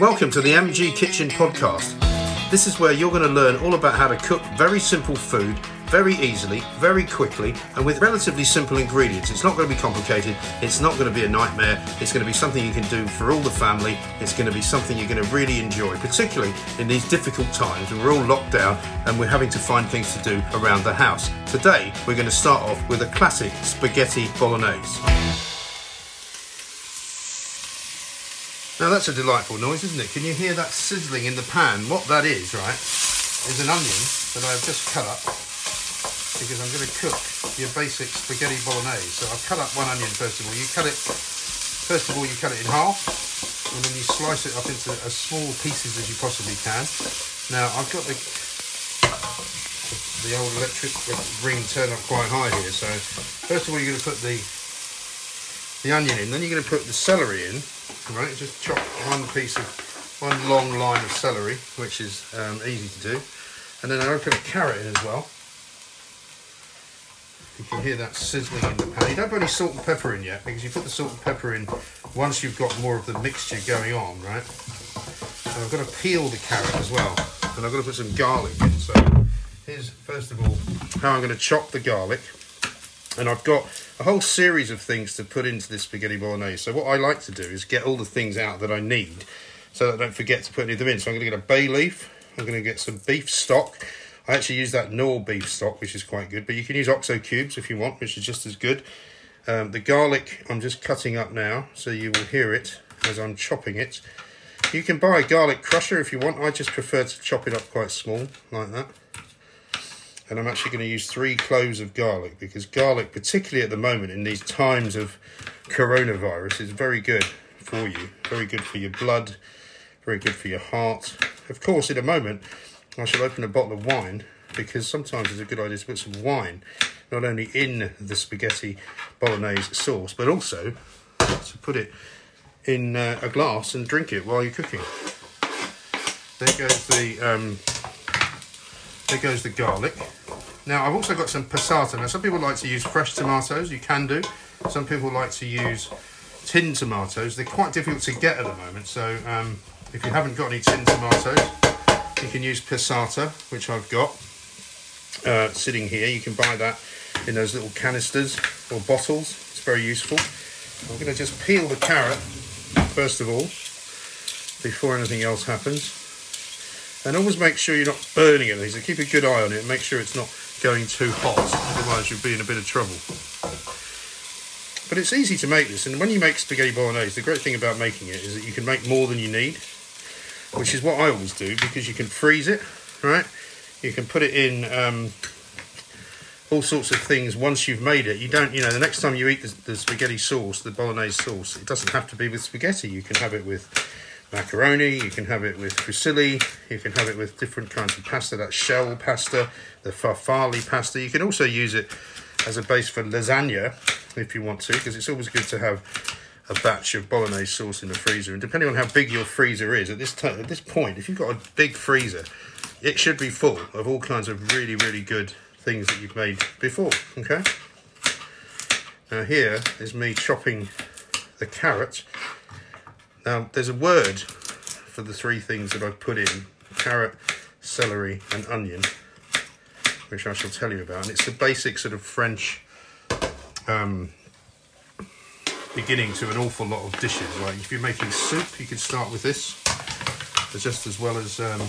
Welcome to the MG Kitchen Podcast. This is where you're going to learn all about how to cook very simple food very easily, very quickly, and with relatively simple ingredients. It's not going to be complicated, it's not going to be a nightmare, it's going to be something you can do for all the family, it's going to be something you're going to really enjoy, particularly in these difficult times when we're all locked down and we're having to find things to do around the house. Today, we're going to start off with a classic spaghetti bolognese. Now that's a delightful noise, isn't it? Can you hear that sizzling in the pan? What that is, right, is an onion that I've just cut up because I'm going to cook your basic spaghetti bolognese. So I've cut up one onion first of all. You cut it, first of all, you cut it in half, and then you slice it up into as small pieces as you possibly can. Now I've got the the old electric ring turned up quite high here. So first of all, you're going to put the the onion in, then you're going to put the celery in. Right, just chop one piece of one long line of celery, which is um, easy to do, and then I'm going to put a carrot in as well. You can hear that sizzling in the pan. You don't put any salt and pepper in yet because you put the salt and pepper in once you've got more of the mixture going on, right? So I've got to peel the carrot as well, and I've got to put some garlic in. So here's first of all how I'm going to chop the garlic, and I've got a whole series of things to put into this spaghetti bolognese. So what I like to do is get all the things out that I need, so that I don't forget to put any of them in. So I'm going to get a bay leaf. I'm going to get some beef stock. I actually use that Knorr beef stock, which is quite good, but you can use OXO cubes if you want, which is just as good. Um, the garlic I'm just cutting up now, so you will hear it as I'm chopping it. You can buy a garlic crusher if you want. I just prefer to chop it up quite small, like that. And I'm actually going to use three cloves of garlic because garlic, particularly at the moment in these times of coronavirus, is very good for you. Very good for your blood, very good for your heart. Of course, in a moment, I shall open a bottle of wine because sometimes it's a good idea to put some wine not only in the spaghetti bolognese sauce but also to put it in uh, a glass and drink it while you're cooking. There goes the um, there goes the garlic. Now I've also got some passata. Now some people like to use fresh tomatoes. You can do. Some people like to use tin tomatoes. They're quite difficult to get at the moment. So um, if you haven't got any tin tomatoes, you can use passata, which I've got uh, sitting here. You can buy that in those little canisters or bottles. It's very useful. I'm going to just peel the carrot first of all before anything else happens. And always make sure you're not burning anything. So keep a good eye on it. Make sure it's not going too hot. Otherwise, you'll be in a bit of trouble. But it's easy to make this. And when you make spaghetti bolognese, the great thing about making it is that you can make more than you need which is what I always do because you can freeze it, right? You can put it in um, all sorts of things once you've made it. You don't, you know, the next time you eat the, the, spaghetti sauce, the bolognese sauce, it doesn't have to be with spaghetti. You can have it with macaroni, you can have it with fusilli, you can have it with different kinds of pasta, that shell pasta, the farfalle pasta. You can also use it as a base for lasagna if you want to, because it's always good to have a batch of bolognese sauce in the freezer. And depending on how big your freezer is, at this t- at this point, if you've got a big freezer, it should be full of all kinds of really, really good things that you've made before. Okay. Now here is me chopping the carrot. Now there's a word for the three things that I've put in: carrot, celery, and onion, which I shall tell you about. And it's the basic sort of French. Um, beginning to an awful lot of dishes. Like if you're making soup, you can start with this, just as well as um,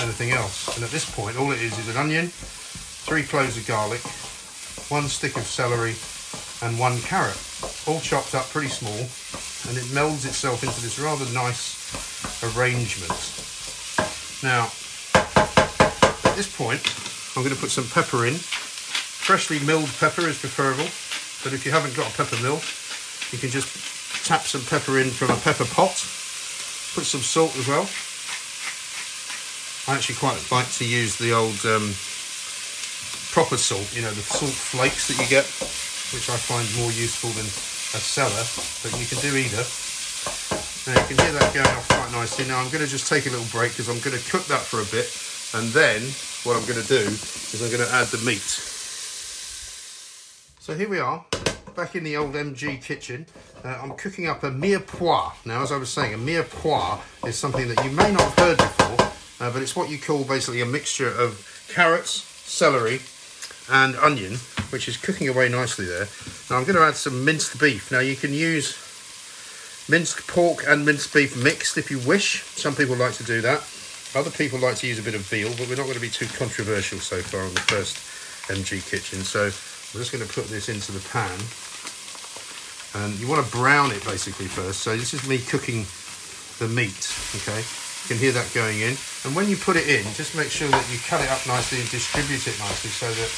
anything else. And at this point, all it is is an onion, three cloves of garlic, one stick of celery, and one carrot, all chopped up pretty small, and it melds itself into this rather nice arrangement. Now, at this point, I'm going to put some pepper in. Freshly milled pepper is preferable, but if you haven't got a pepper mill, you can just tap some pepper in from a pepper pot. Put some salt as well. I actually quite like to use the old um, proper salt, you know, the salt flakes that you get, which I find more useful than a cellar, but you can do either. Now you can hear that going off quite nicely. Now I'm going to just take a little break because I'm going to cook that for a bit, and then what I'm going to do is I'm going to add the meat. So here we are. back in the old MG kitchen. Uh, I'm cooking up a mirepoix. Now, as I was saying, a mirepoix is something that you may not have heard before, uh, but it's what you call basically a mixture of carrots, celery, and onion, which is cooking away nicely there. Now, I'm going to add some minced beef. Now, you can use minced pork and minced beef mixed if you wish. Some people like to do that. Other people like to use a bit of veal, but we're not going to be too controversial so far on the first MG kitchen. So I'm just going to put this into the pan. And you want to brown it basically first. So this is me cooking the meat, okay? You can hear that going in. And when you put it in, just make sure that you cut it up nicely and distribute it nicely so that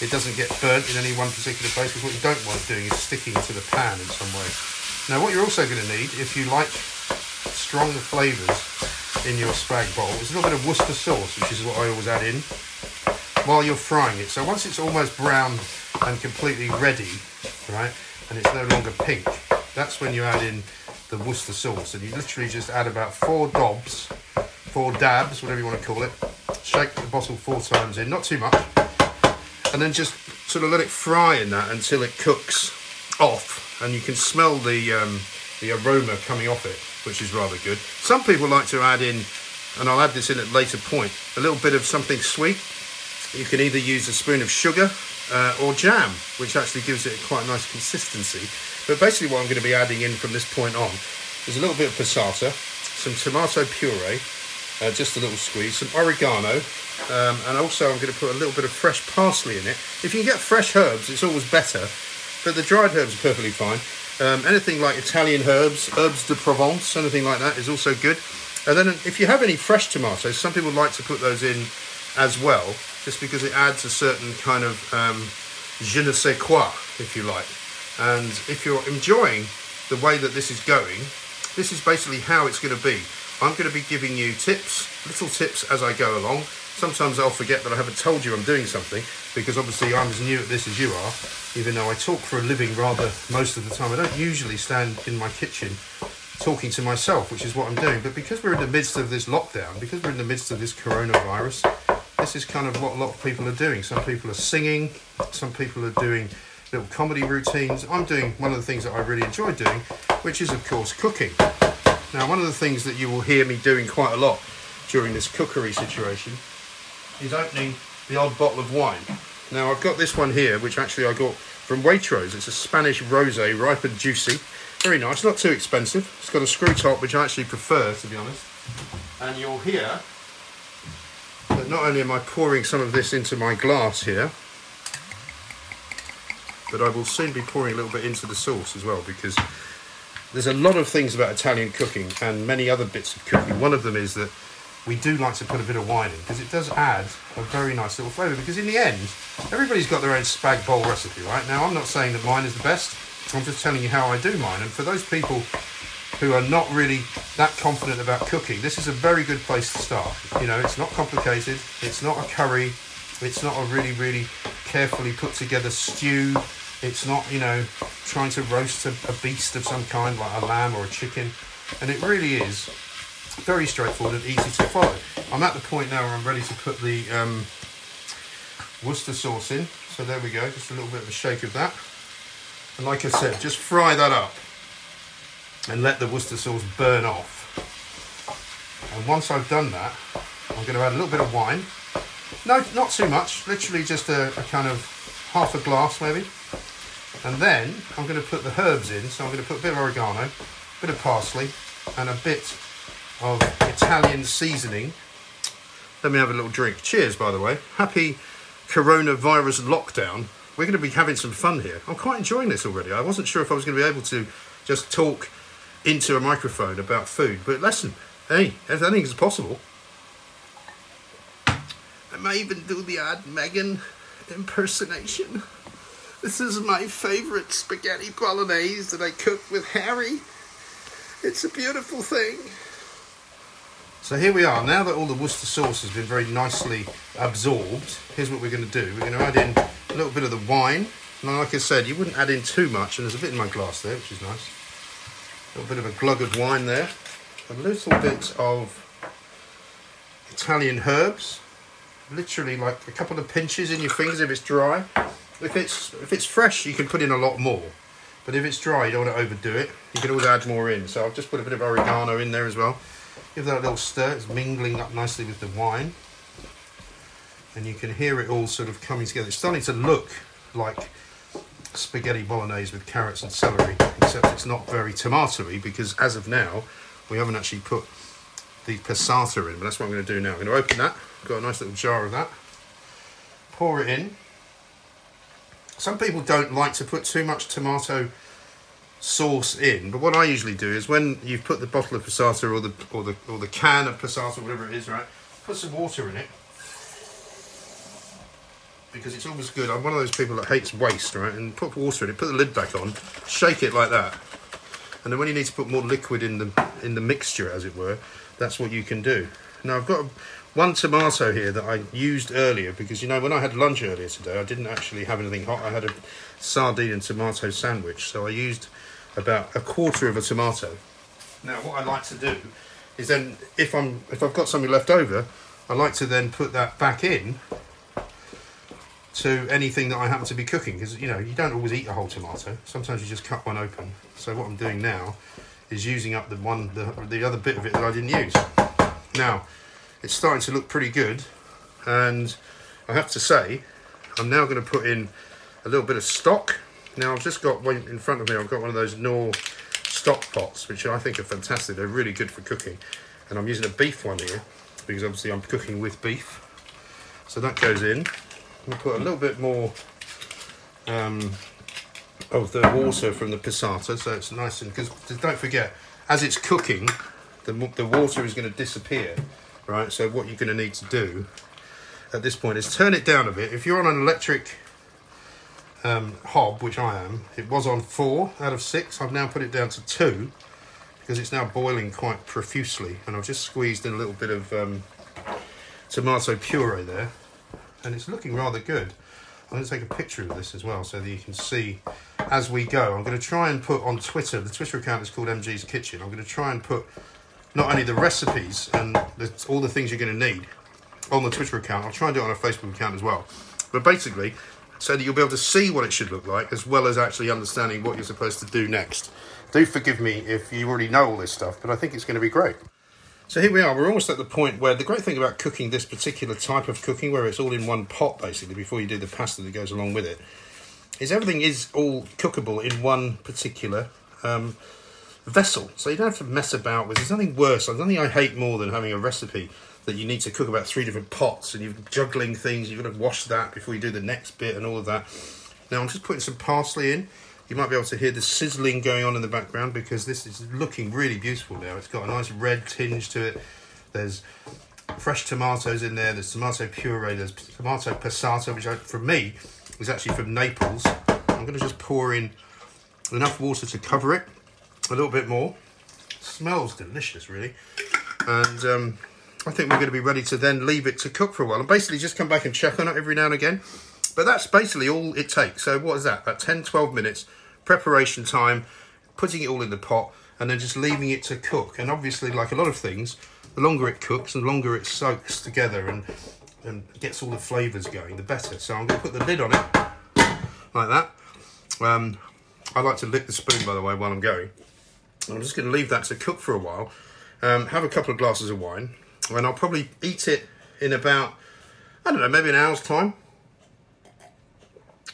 it doesn't get burnt in any one particular place because what you don't want doing is sticking to the pan in some way. Now what you're also going to need, if you like strong flavours in your spag bol, is a little bit of Worcester sauce, which is what I always add in while you're frying it. So once it's almost brown and completely ready, right, and it's no longer pink, that's when you add in the Worcester sauce. And you literally just add about four dobs, four dabs, whatever you want to call it. Shake the bottle four times in, not too much. And then just sort of let it fry in that until it cooks off. And you can smell the, um, the aroma coming off it, which is rather good. Some people like to add in, and I'll add this in at a later point, a little bit of something sweet. You can either use a spoon of sugar uh, or jam, which actually gives it quite a nice consistency. But basically what I'm going to be adding in from this point on is a little bit of passata, some tomato puree, uh, just a little squeeze, some oregano, um, and also I'm going to put a little bit of fresh parsley in it. If you can get fresh herbs, it's always better, but the dried herbs are perfectly fine. Um, anything like Italian herbs, herbs de Provence, anything like that is also good. And then if you have any fresh tomatoes, some people like to put those in as well, just because it adds a certain kind of um, je ne sais quoi, if you like. And if you're enjoying the way that this is going, this is basically how it's going to be. I'm going to be giving you tips, little tips as I go along. Sometimes I'll forget that I haven't told you I'm doing something because obviously I'm as new at this as you are, even though I talk for a living rather most of the time. I don't usually stand in my kitchen talking to myself, which is what I'm doing. But because we're in the midst of this lockdown, because we're in the midst of this coronavirus, this is kind of what a lot of people are doing. Some people are singing, some people are doing little comedy routines. I'm doing one of the things that I really enjoy doing, which is, of course, cooking. Now, one of the things that you will hear me doing quite a lot during this cookery situation is opening the odd bottle of wine. Now, I've got this one here, which actually I got from Waitrose. It's a Spanish rosé, ripe and juicy. Very nice, not too expensive. It's got a screw top, which I actually prefer, to be honest. And you'll hear that not only am I pouring some of this into my glass here, but I will soon be pouring a little bit into the sauce as well because there's a lot of things about Italian cooking and many other bits of cooking. One of them is that we do like to put a bit of wine in because it does add a very nice little flavour. Because in the end, everybody's got their own spag bol recipe, right? Now, I'm not saying that mine is the best. I'm just telling you how I do mine. And for those people who are not really that confident about cooking, this is a very good place to start. You know, it's not complicated. It's not a curry. It's not a really, really carefully put together stew. It's not, you know, trying to roast a, a beast of some kind like a lamb or a chicken. And it really is very straightforward and easy to follow. I'm at the point now where I'm ready to put the um, Worcester sauce in. So there we go, just a little bit of a shake of that. And like I said, just fry that up and let the Worcester sauce burn off. And once I've done that, I'm going to add a little bit of wine. No, not too much, literally just a, a kind of half a glass maybe. And then I'm going to put the herbs in. So I'm going to put a bit of oregano, a bit of parsley, and a bit of Italian seasoning. Let me have a little drink. Cheers, by the way. Happy coronavirus lockdown. We're going to be having some fun here. I'm quite enjoying this already. I wasn't sure if I was going to be able to just talk into a microphone about food, but listen, hey, anything is possible. I might even do the odd Megan impersonation. This is my favourite spaghetti bolognese that I cook with Harry. It's a beautiful thing. So here we are. Now that all the Worcester sauce has been very nicely absorbed, here's what we're going to do. We're going to add in a little bit of the wine. Now, like I said, you wouldn't add in too much, and there's a bit in my glass there, which is nice. A little bit of a glug of wine there. A little bit of Italian herbs. Literally like a couple of pinches in your fingers if it's dry. If it's if it's fresh, you can put in a lot more. But if it's dry, you don't want to overdo it. You can always add more in. So I've just put a bit of oregano in there as well. Give that a little stir. It's mingling up nicely with the wine. And you can hear it all sort of coming together. It's starting to look like spaghetti bolognese with carrots and celery, except it's not very tomatoey because as of now, we haven't actually put the passata in. But that's what I'm going to do now. I'm going to open that. Got a nice little jar of that. Pour it in some people don't like to put too much tomato sauce in, but what I usually do is when you've put the bottle of passata or the or the or the can of passata, whatever it is, right, put some water in it because it's always good. I'm one of those people that hates waste, right? And put water in it, put the lid back on, shake it like that, and then when you need to put more liquid in the in the mixture, as it were, that's what you can do. Now I've got one tomato here that I used earlier because you know when I had lunch earlier today I didn't actually have anything hot. I had a sardine and tomato sandwich. So I used about a quarter of a tomato. Now what I like to do is then if I'm if I've got something left over I like to then put that back in to anything that I happen to be cooking. Because you know you don't always eat a whole tomato. Sometimes you just cut one open. So what I'm doing now is using up the one the, the other bit of it that I didn't use now it's starting to look pretty good and I have to say I'm now going to put in a little bit of stock. Now I've just got one in front of me I've got one of those Knorr stock pots which I think are fantastic they're really good for cooking. And I'm using a beef one here because obviously I'm cooking with beef. So that goes in. We put a little bit more um, of the water from the passata so it's nice and because don't forget as it's cooking the, the water is going to disappear right? So what you're going to need to do at this point is turn it down a bit. If you're on an electric um, hob, which I am, it was on four out of six. I've now put it down to two because it's now boiling quite profusely, and I've just squeezed in a little bit of um, tomato puree there, and it's looking rather good. I'm going to take a picture of this as well so that you can see as we go. I'm going to try and put on Twitter, the Twitter account is called MG's Kitchen. I'm going to try and put not only the recipes and the, all the things you're going to need on the Twitter account, I'll try and do it on a Facebook account as well. But basically, so that you'll be able to see what it should look like as well as actually understanding what you're supposed to do next. Do forgive me if you already know all this stuff, but I think it's going to be great. So here we are, we're almost at the point where the great thing about cooking this particular type of cooking, where it's all in one pot basically before you do the pasta that goes along with it, is everything is all cookable in one particular um, vessel. So you don't have to mess about with. There's nothing worse. There's nothing I hate more than having a recipe that you need to cook about three different pots and you're juggling things. You've got to wash that before you do the next bit and all of that. Now I'm just putting some parsley in. You might be able to hear the sizzling going on in the background because this is looking really beautiful now. It's got a nice red tinge to it. There's fresh tomatoes in there. There's tomato puree. There's tomato passata, which I, from me is actually from Naples. I'm going to just pour in enough water to cover it a little bit more. smells delicious, really. And um, I think we're going to be ready to then leave it to cook for a while and basically just come back and check on it every now and again. But that's basically all it takes. So what is that? About 10, 12 minutes preparation time, putting it all in the pot and then just leaving it to cook. And obviously, like a lot of things, the longer it cooks and the longer it soaks together and, and gets all the flavours going, the better. So I'm going to put the lid on it like that. Um, I like to lick the spoon, by the way, while I'm going. I'm just going to leave that to cook for a while. Um, have a couple of glasses of wine, and I'll probably eat it in about, I don't know, maybe an hour's time.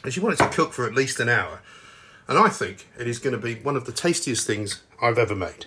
As you want it to cook for at least an hour. And I think it is going to be one of the tastiest things I've ever made.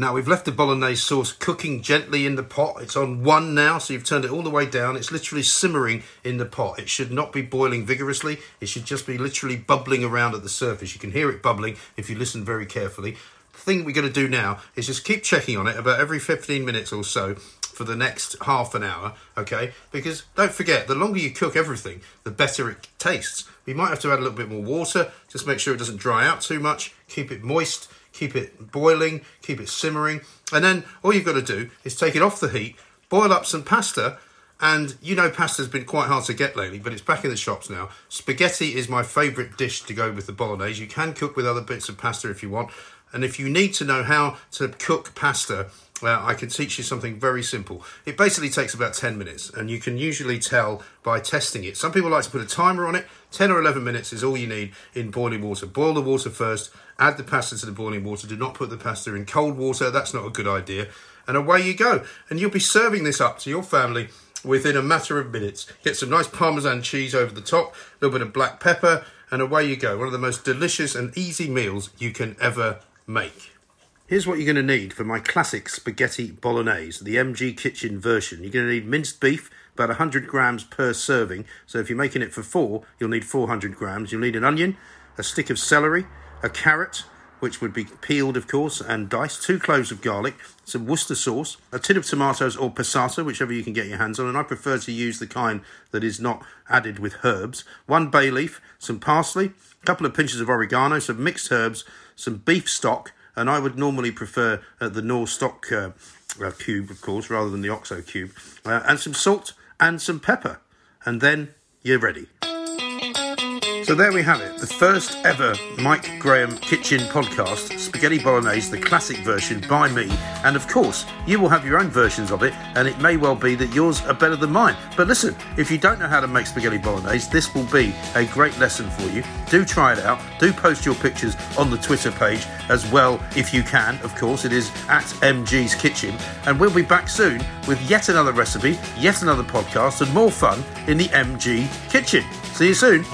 Now we've left the bolognese sauce cooking gently in the pot. It's on one now, so you've turned it all the way down. It's literally simmering in the pot. It should not be boiling vigorously. It should just be literally bubbling around at the surface. You can hear it bubbling if you listen very carefully. The thing we're going to do now is just keep checking on it about every 15 minutes or so for the next half an hour, okay? Because don't forget, the longer you cook everything, the better it tastes. We might have to add a little bit more water, just make sure it doesn't dry out too much, keep it moist keep it boiling, keep it simmering, and then all you've got to do is take it off the heat, boil up some pasta, and you know pasta's been quite hard to get lately, but it's back in the shops now. Spaghetti is my favourite dish to go with the bolognese. You can cook with other bits of pasta if you want, and if you need to know how to cook pasta uh, I can teach you something very simple. It basically takes about 10 minutes, and you can usually tell by testing it. Some people like to put a timer on it. 10 or 11 minutes is all you need in boiling water. Boil the water first, add the pasta to the boiling water. Do not put the pasta in cold water, that's not a good idea. And away you go. And you'll be serving this up to your family within a matter of minutes. Get some nice Parmesan cheese over the top, a little bit of black pepper, and away you go. One of the most delicious and easy meals you can ever make. Here's what you're going to need for my classic spaghetti bolognese, the MG Kitchen version. You're going to need minced beef, about 100 grams per serving. So if you're making it for four, you'll need 400 grams. You'll need an onion, a stick of celery, a carrot, which would be peeled, of course, and diced, two cloves of garlic, some Worcester sauce, a tin of tomatoes or passata, whichever you can get your hands on, and I prefer to use the kind that is not added with herbs, one bay leaf, some parsley, a couple of pinches of oregano, some mixed herbs, some beef stock, and I would normally prefer uh, the Knorr stock uh, uh, cube, of course, rather than the Oxo cube, uh, and some salt and some pepper, and then you're ready. So there we have it, the first ever Mike Graham Kitchen podcast, Spaghetti Bolognese, the classic version by me. And of course, you will have your own versions of it, and it may well be that yours are better than mine. But listen, if you don't know how to make spaghetti bolognese, this will be a great lesson for you. Do try it out. Do post your pictures on the Twitter page as well, if you can. Of course, it is at MG's Kitchen. And we'll be back soon with yet another recipe, yet another podcast, and more fun in the MG Kitchen. See you soon.